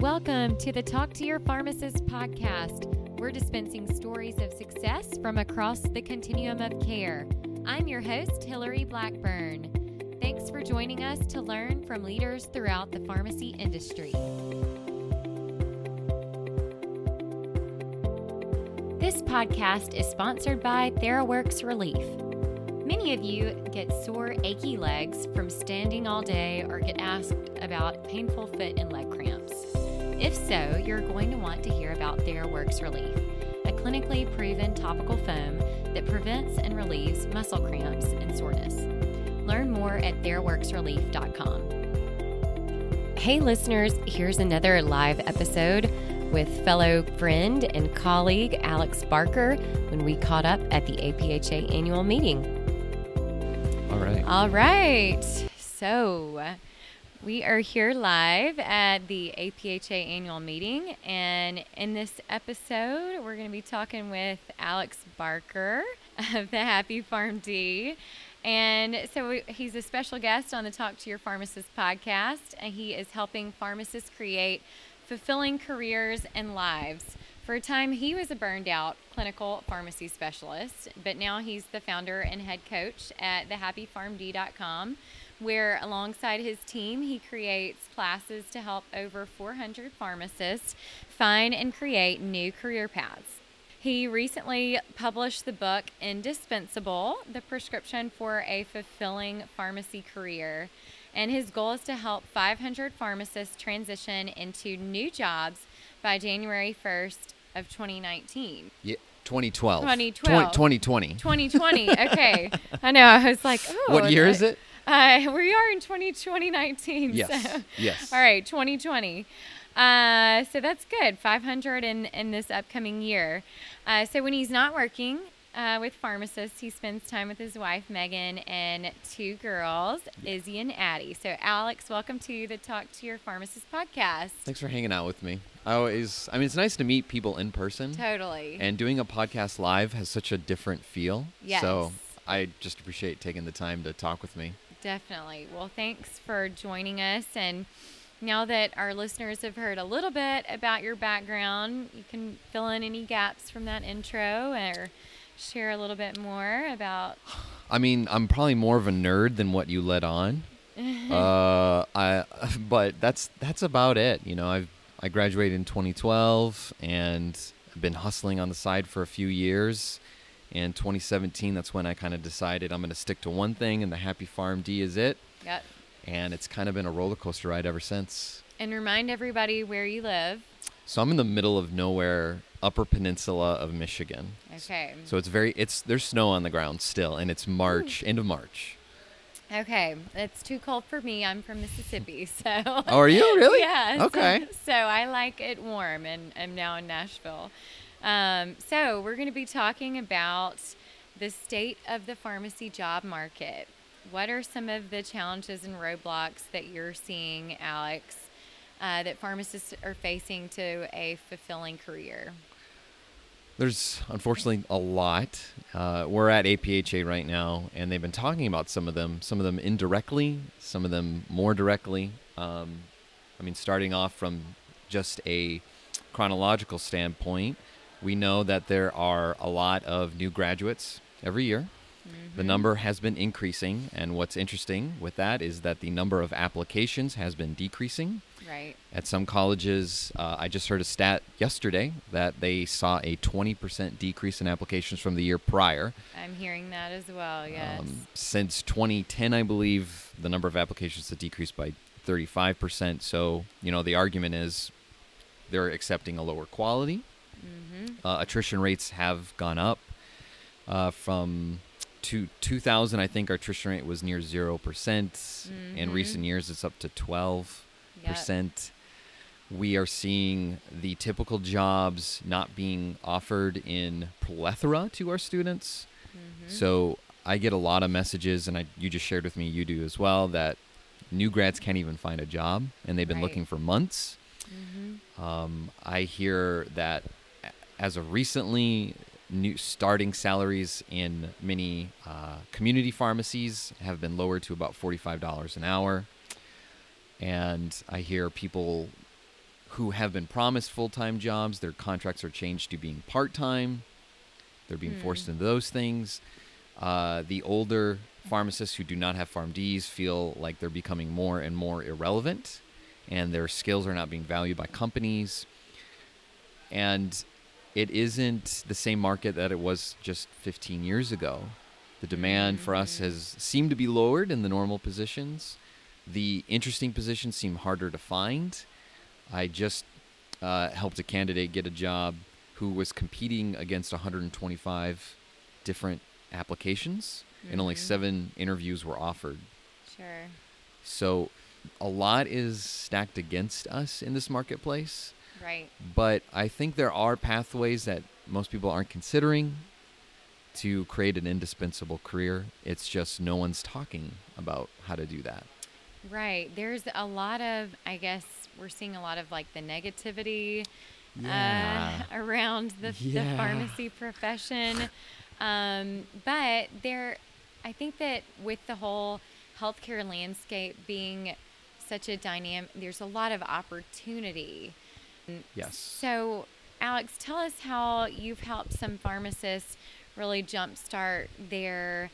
Welcome to the Talk to Your Pharmacist podcast. We're dispensing stories of success from across the continuum of care. I'm your host, Hillary Blackburn. Thanks for joining us to learn from leaders throughout the pharmacy industry. This podcast is sponsored by TheraWorks Relief. Many of you get sore, achy legs from standing all day or get asked about painful foot and leg cramps. If so, you're going to want to hear about TheraWorks Relief, a clinically proven topical foam that prevents and relieves muscle cramps and soreness. Learn more at TheraWorksRelief.com. Hey, listeners, here's another live episode with fellow friend and colleague Alex Barker when we caught up at the APHA annual meeting. All right. All right. So we are here live at the APHA annual meeting. And in this episode, we're going to be talking with Alex Barker of the Happy PharmD. And so he's a special guest on the Talk to Your Pharmacist podcast. And he is helping pharmacists create fulfilling careers and lives. For a time, he was a burned out clinical pharmacy specialist, but now he's the founder and head coach at thehappypharmd.com, where alongside his team, he creates classes to help over 400 pharmacists find and create new career paths. He recently published the book Indispensable The Prescription for a Fulfilling Pharmacy Career. And his goal is to help 500 pharmacists transition into new jobs by January 1st of 2019. Yeah, 2012. 2012. 2020. 2020. Okay. I know. I was like, oh. What year is it? Uh, we are in 20, 2019. Yes. So. Yes. All right, 2020. Uh, so that's good. 500 in, in this upcoming year. Uh, so when he's not working uh, with pharmacists, he spends time with his wife, Megan, and two girls, Izzy and Addie. So, Alex, welcome to the Talk to Your Pharmacist podcast. Thanks for hanging out with me. I always, I mean, it's nice to meet people in person. Totally. And doing a podcast live has such a different feel. Yes. So I just appreciate taking the time to talk with me. Definitely. Well, thanks for joining us. And now that our listeners have heard a little bit about your background, you can fill in any gaps from that intro or share a little bit more about. I mean, I'm probably more of a nerd than what you let on. uh, I, but that's that's about it. You know, I've I graduated in 2012 and I've been hustling on the side for a few years. In 2017, that's when I kind of decided I'm going to stick to one thing, and the Happy PharmD is it. Yep. And it's kind of been a roller coaster ride ever since. And remind everybody where you live. So I'm in the middle of nowhere, Upper Peninsula of Michigan. Okay. So it's very it's there's snow on the ground still, and it's March, end of March. Okay, it's too cold for me. I'm from Mississippi, so. Oh, are you really? yeah. so- Okay. So, I like it warm, and I'm now in Nashville. Um, so we're going to be talking about the state of the pharmacy job market. What are some of the challenges and roadblocks that you're seeing, Alex, uh, that pharmacists are facing to a fulfilling career? There's unfortunately a lot. Uh, we're at APHA right now, and they've been talking about some of them. Some of them indirectly, some of them more directly. Um, I mean, starting off from just a chronological standpoint, we know that there are a lot of new graduates every year. The number has been increasing, and what's interesting with that is that the number of applications has been decreasing. Right. At some colleges, uh, I just heard a stat yesterday that they saw a 20% decrease in applications from the year prior. I'm hearing that as well, yes. Um, since 2010, I believe the number of applications has decreased by 35%. So, you know, the argument is they're accepting a lower quality. Mm-hmm. Uh, attrition rates have gone up uh, from to 2000 i think our attrition rate was near 0% in Mhm. recent years it's up to 12 Yep. percent. We are seeing the typical jobs not being offered in plethora to our students. Mhm. So I get a lot of messages, and I you just shared with me, you do as well, that new grads can't even find a job, and they've been Right. looking for months. Mhm. Um, I hear that as of recently, new starting salaries in many uh, community pharmacies have been lowered to about forty-five dollars an hour, and I hear people who have been promised full time jobs. Their contracts are changed to being part time. They're being Hmm. forced into those things. Uh, the older pharmacists who do not have PharmDs feel like they're becoming more and more irrelevant, and their skills are not being valued by companies. And it isn't the same market that it was just 15 years ago. The demand for us has seemed to be lowered in the normal positions. The interesting positions seem harder to find. I just uh, helped a candidate get a job who was competing against 125 different applications, and only Mhm. seven interviews were offered. Sure. So a lot is stacked against us in this marketplace, Right. but I think there are pathways that most people aren't considering to create an indispensable career. It's just no one's talking about how to do that. Right. There's a lot of, I guess, we're seeing a lot of like the negativity Yeah. uh, around the, the pharmacy profession. Um, but there, I think that with the whole healthcare landscape being such a dynamic, there's a lot of opportunity. Yes. So, Alex, tell us how you've helped some pharmacists really jumpstart their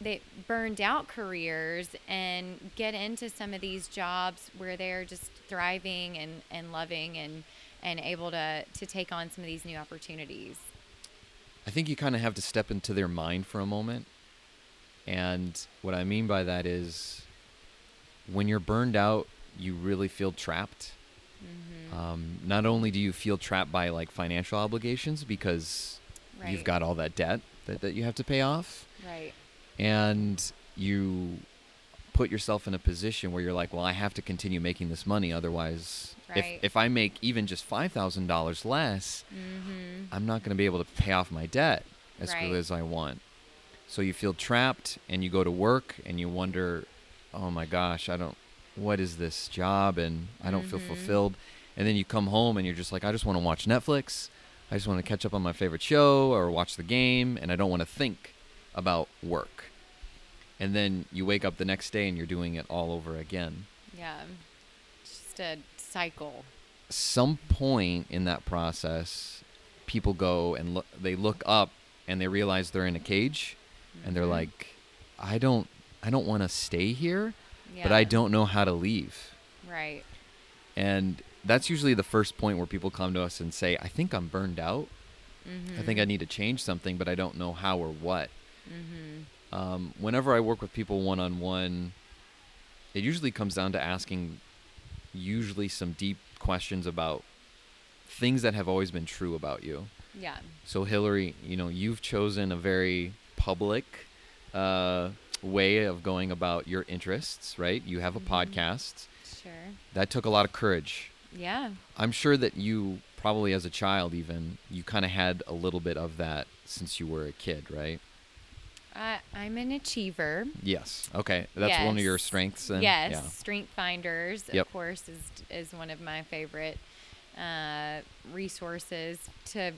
they burned out careers and get into some of these jobs where they're just thriving and, and loving and and able to to take on some of these new opportunities. I think you kind of have to step into their mind for a moment. And what I mean by that is when you're burned out, you really feel trapped. Mm-hmm. Um, not only do you feel trapped by like financial obligations because Right. you've got all that debt that, that you have to pay off, Right. and you put yourself in a position where you're like, well, I have to continue making this money. Otherwise, Right. if, if I make even just $5,000 less, Mm-hmm. I'm not going to be able to pay off my debt as Right. quickly as I want. So you feel trapped and you go to work and you wonder, oh my gosh, I don't, what is this job? And I don't feel Mhm. fulfilled. And then you come home and you're just like, I just want to watch Netflix. I just want to catch up on my favorite show or watch the game. And I don't want to think about work. And then you wake up the next day and you're doing it all over again. Yeah. It's just a cycle. some point in that process, people go and look, they look up and they realize they're in a cage, and they're Mhm. like, "I don't, I don't want to stay here, Yeah. but I don't know how to leave." Right. And that's usually the first point where people come to us and say, "I think I'm burned out. Mm-hmm. I think I need to change something, but I don't know how or what." Mm-hmm. Um, whenever I work with people one on one, it usually comes down to asking usually some deep questions about things that have always been true about you. Yeah. So Hillary, you know, you've chosen a very public uh, way of going about your interests, right? You have a Mhm. podcast. Sure. That took a lot of courage. Yeah. I'm sure that you probably as a child even you kind of had a little bit of that since you were a kid, right? I, I'm an achiever. Yes. Okay. That's one of your strengths then. Yes, Yeah. Strength Finders, Yep. of course, is is one of my favorite uh, resources to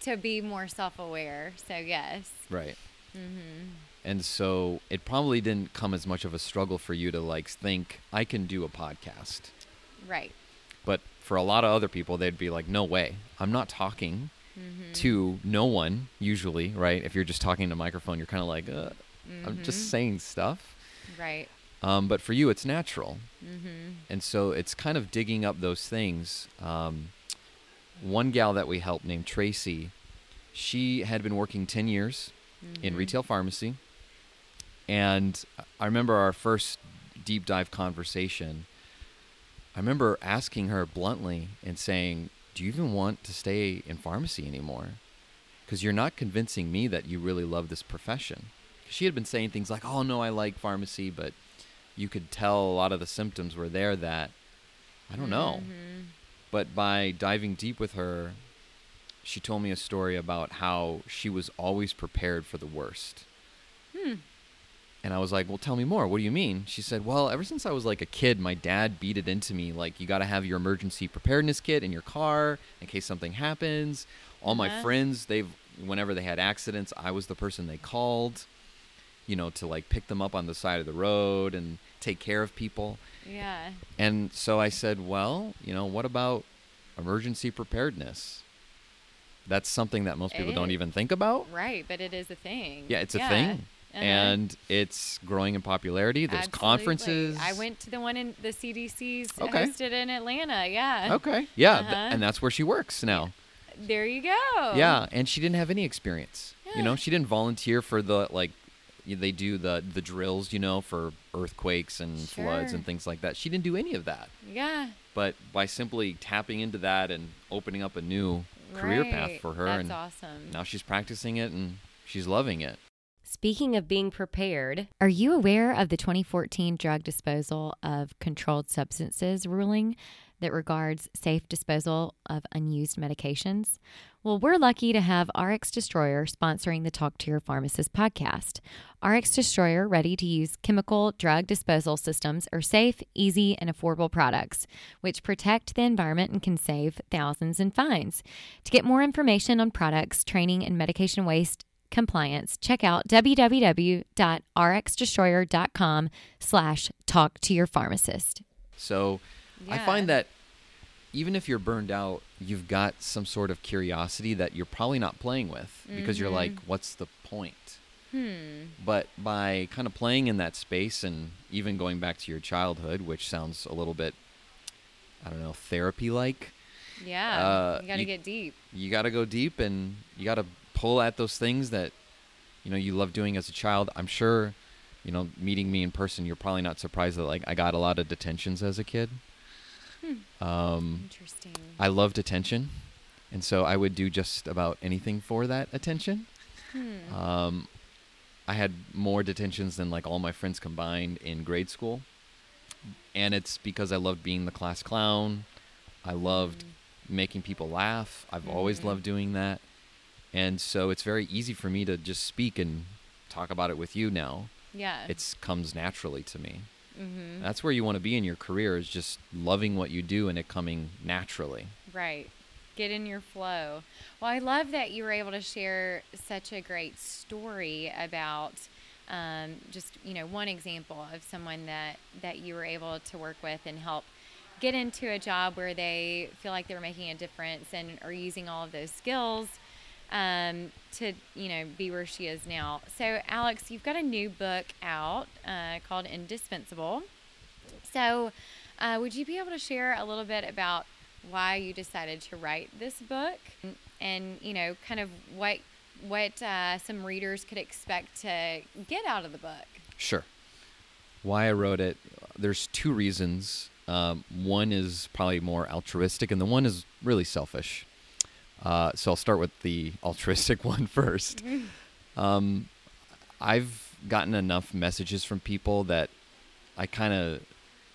to be more self aware. So yes. Right. Mm-hmm. And so it probably didn't come as much of a struggle for you to like think I can do a podcast. Right. But for a lot of other people, they'd be like, no way. I'm not talking Mm-hmm. to no one, usually, right? If you're just talking to a microphone, you're kind of like, uh, I'm Mhm. just saying stuff. Right. Um, but for you, it's natural. Mm-hmm. And so it's kind of digging up those things. Um, one gal that we helped named Tracy, she had been working 10 years in Mhm. retail pharmacy. And I remember our first deep dive conversation. I remember asking her bluntly and saying, Do you even want to stay in pharmacy anymore? Because you're not convincing me that you really love this profession. She had been saying things like, Oh, no, I like pharmacy, but you could tell a lot of the symptoms were there that I don't know. Mhm. But by diving deep with her, she told me a story about how she was always prepared for the worst. Hmm. And I was like, "Well, tell me more. What do you mean?" She said, "Well, ever since I was like a kid, my dad beat it into me like you got to have your emergency preparedness kit in your car in case something happens. All my Uh-huh. friends, they've whenever they had accidents, I was the person they called, you know, to like pick them up on the side of the road and take care of people. Yeah. And so I said, well, you know, what about emergency preparedness? That's something that most people don't is. even think about. Right, but it is a thing. Yeah, it's a Yeah. thing. Uh-huh. And it's growing in popularity. There's Absolutely. conferences. I went to the one in the CDC's Okay. hosted in Atlanta. Yeah. Okay. Yeah. Uh-huh. and that's where she works now. There you go. Yeah. And she didn't have any experience. Yeah. You know, she didn't volunteer for the, like, they do the, the drills, you know, for earthquakes and floods and things like that. She didn't do any of that. Yeah. But by simply tapping into that and opening up a new career path for her, That's and awesome. now she's practicing it and she's loving it. Speaking of being prepared, are you aware of the 2014 drug disposal of controlled substances ruling that regards safe disposal of unused medications? Well, we're lucky to have RX Destroyer sponsoring the Talk to Your Pharmacist podcast. RX Destroyer ready to use chemical drug disposal systems are safe, easy, and affordable products, which protect the environment and can save thousands in fines. To get more information on products, training, and medication waste compliance, check out www.rxdestroyer.com slash talk to your pharmacist. So I find that even if you're burned out, you've got some sort of curiosity that you're probably not playing with because you're like, what's the point? Hmm. But by kind of playing in that space and even going back to your childhood, which sounds a little bit, I don't know, therapy like, Yeah. Uh, you got to get deep. you got to go deep and you got to pull at those things that you know you love doing as a child i'm sure you know meeting me in person you're probably not surprised that like i got a lot of detentions as a kid um, Interesting. i loved attention and so i would do just about anything for that attention Hmm. um, i had more detentions than like all my friends combined in grade school and it's because i loved being the class clown i loved making people laugh. I've always Mhm. loved doing that. And so it's very easy for me to just speak and talk about it with you now. Yeah. It comes naturally to me. mm-hmm. That's where you want to be in your career is just loving what you do and it coming naturally. Right. Get in your flow. Well, I love that you were able to share such a great story about um, just you know one example of someone that that you were able to work with and help get into a job where they feel like they're making a difference and are using all of those skills um, to you know be where she is now. So, Alex, you've got a new book out uh, called Indispensable. So, uh, would you be able to share a little bit about why you decided to write this book, and you know, kind of what what uh, some readers could expect to get out of the book? Sure. Why I wrote it, there's two reasons. Um, one is probably more altruistic, and the one is really selfish. Uh, so I'll start with the altruistic one first. Um, I've gotten enough messages from people that I kind of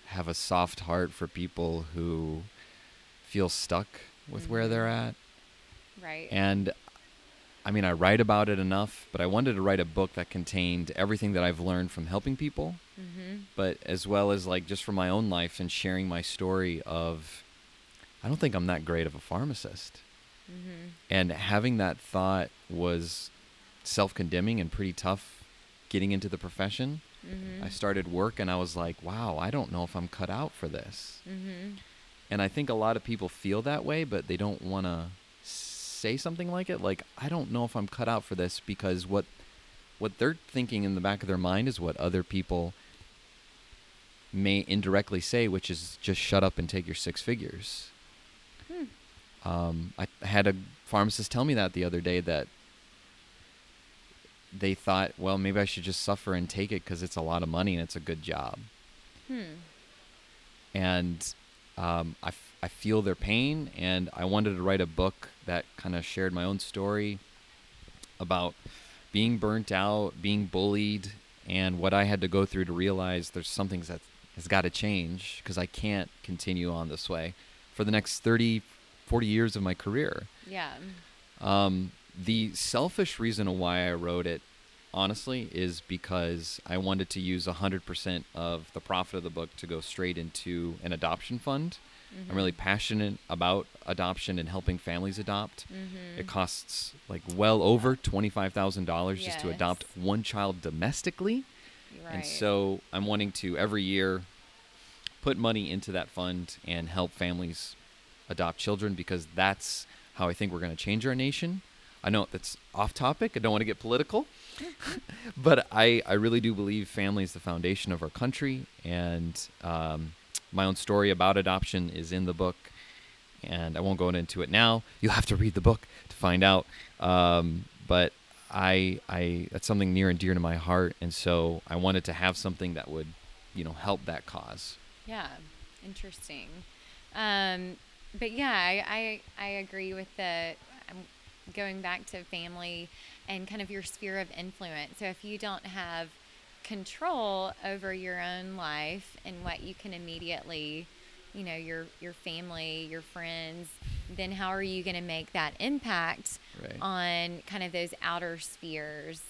have a soft heart for people who feel stuck with where they're at. Right. And I mean, I write about it enough, but I wanted to write a book that contained everything that I've learned from helping people, mm-hmm. but as well as like just from my own life and sharing my story of I don't think I'm that great of a pharmacist. Mm-hmm. And having that thought was self condemning and pretty tough getting into the profession. Mm-hmm. I started work and I was like, wow, I don't know if I'm cut out for this. Mm-hmm. And I think a lot of people feel that way, but they don't want to say something like it. Like, I don't know if I'm cut out for this because what what they're thinking in the back of their mind is what other people may indirectly say, which is just shut up and take your six figures. Um, I had a pharmacist tell me that the other day that they thought, well, maybe I should just suffer and take it because it's a lot of money and it's a good job Hmm. and um, I, f- I feel their pain and i wanted to write a book that kind of shared my own story about being burnt out being bullied and what i had to go through to realize there's some things that has got to change because i can't continue on this way for the next 30 40 years of my career Yeah. um, the selfish reason why I wrote it, honestly, is because I wanted to use 100% of the profit of the book to go straight into an adoption fund. I'm really passionate about adoption and helping families adopt. Mm-hmm. It costs like well over $25,000 just to adopt one child domestically. Right. And so I'm wanting to every year put money into that fund and help families adopt children because that's how I think we're going to change our nation. I know that's off topic. I don't want to get political, but I, I really do believe family is the foundation of our country. And um, my own story about adoption is in the book, and I won't go into it now. You'll have to read the book to find out. Um, but I, I that's something near and dear to my heart, and so I wanted to have something that would, you know, help that cause. Yeah, interesting. Um, but yeah, I, I I agree with the um, going back to family and kind of your sphere of influence. So if you don't have control over your own life and what you can immediately, you know, your your family, your friends, then how are you going to make that impact Right. on kind of those outer spheres?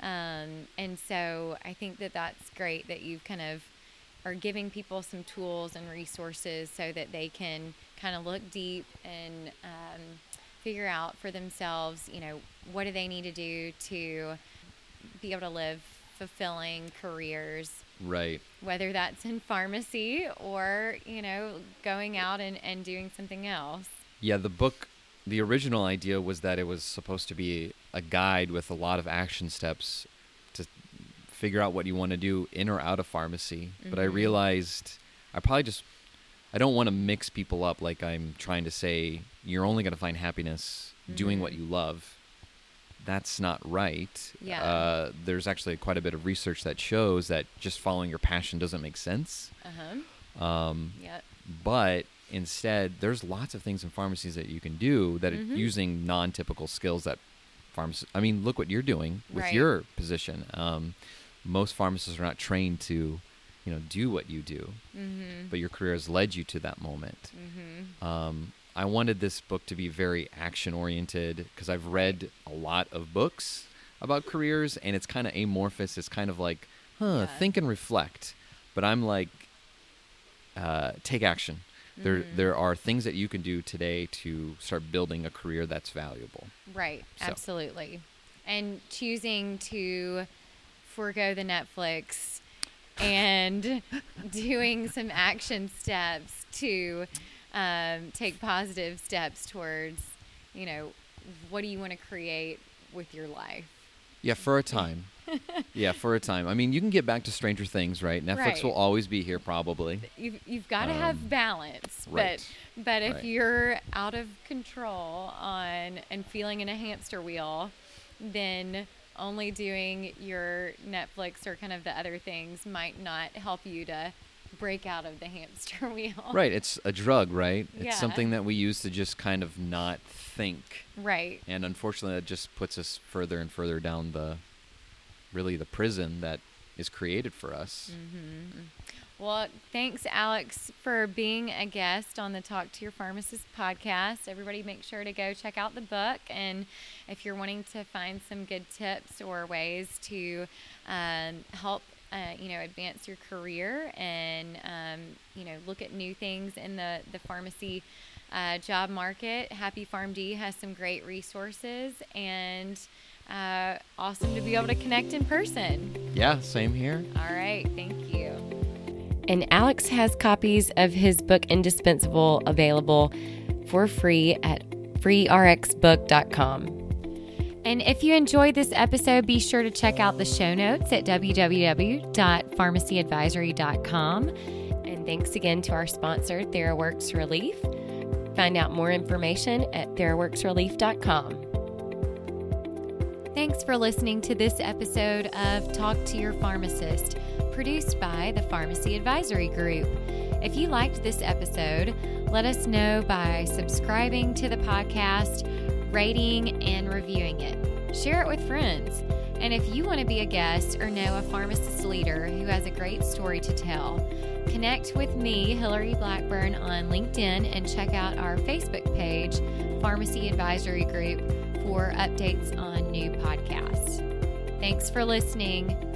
Um, and so I think that that's great that you've kind of are giving people some tools and resources so that they can kind of look deep and um, figure out for themselves, you know, what do they need to do to be able to live fulfilling careers, Right. whether that's in pharmacy or, you know, going out and, and doing something else. Yeah, the book, the original idea was that it was supposed to be a guide with a lot of action steps to figure out what you want to do in or out of pharmacy. But I Mhm. realized I probably just, I don't want to mix people up like I'm trying to say you're only going to find happiness doing what Mhm. you love. That's not right. Yeah. Uh, there's actually quite a bit of research that shows that just following your passion doesn't make sense. Uh huh. Um, Yep. but instead there's lots of things in pharmacies that you can do that Mhm. are using non-typical skills that pharmacists i mean look what you're doing with Right. your position um, most pharmacists are not trained to you know do what you do Mm-hmm. but your career has led you to that moment Mm-hmm. um, i wanted this book to be very action oriented because i've read a lot of books about careers and it's kind of amorphous it's kind of like huh Yeah. think and reflect but i'm like uh, take action there Mhm. there are things that you can do today to start building a career that's valuable Right, So. absolutely. And choosing to forego the Netflix and doing some action steps to um, take positive steps towards, you know, what do you want to create with your life? yeah for a time yeah for a time i mean you can get back to stranger things right netflix Right. will always be here probably You've, you've got to Um, have balance, right. but but if Right. you're out of control on and feeling in a hamster wheel, then only doing your Netflix or kind of the other things might not help you to break out of the hamster wheel. right it's a drug right Yeah. it's something that we use to just kind of not think Right. and unfortunately that just puts us further and further down the really the prison that is created for us Mm-hmm. Well, thanks, Alex, for being a guest on the Talk to Your Pharmacist podcast. Everybody, make sure to go check out the book. And if you're wanting to find some good tips or ways to um, help, uh, you know, advance your career and, um, you know, look at new things in the, the pharmacy uh, job market, Happy PharmD has some great resources and uh, awesome to be able to connect in person. yeah same here All right. Thank you. And Alex has copies of his book Indispensable available for free at freerxbook.com. And if you enjoyed this episode, be sure to check out the show notes at www.pharmacyadvisory.com. And thanks again to our sponsor, TheraWorks Relief. Find out more information at theraworksrelief.com. Thanks for listening to this episode of Talk to Your Pharmacist, produced by the Pharmacy Advisory Group. If you liked this episode, let us know by subscribing to the podcast, rating, and reviewing it. Share it with friends. And if you want to be a guest or know a pharmacist leader who has a great story to tell, connect with me, Hillary Blackburn, on LinkedIn and check out our Facebook page, Pharmacy Advisory Group, for updates on new podcasts. Thanks for listening.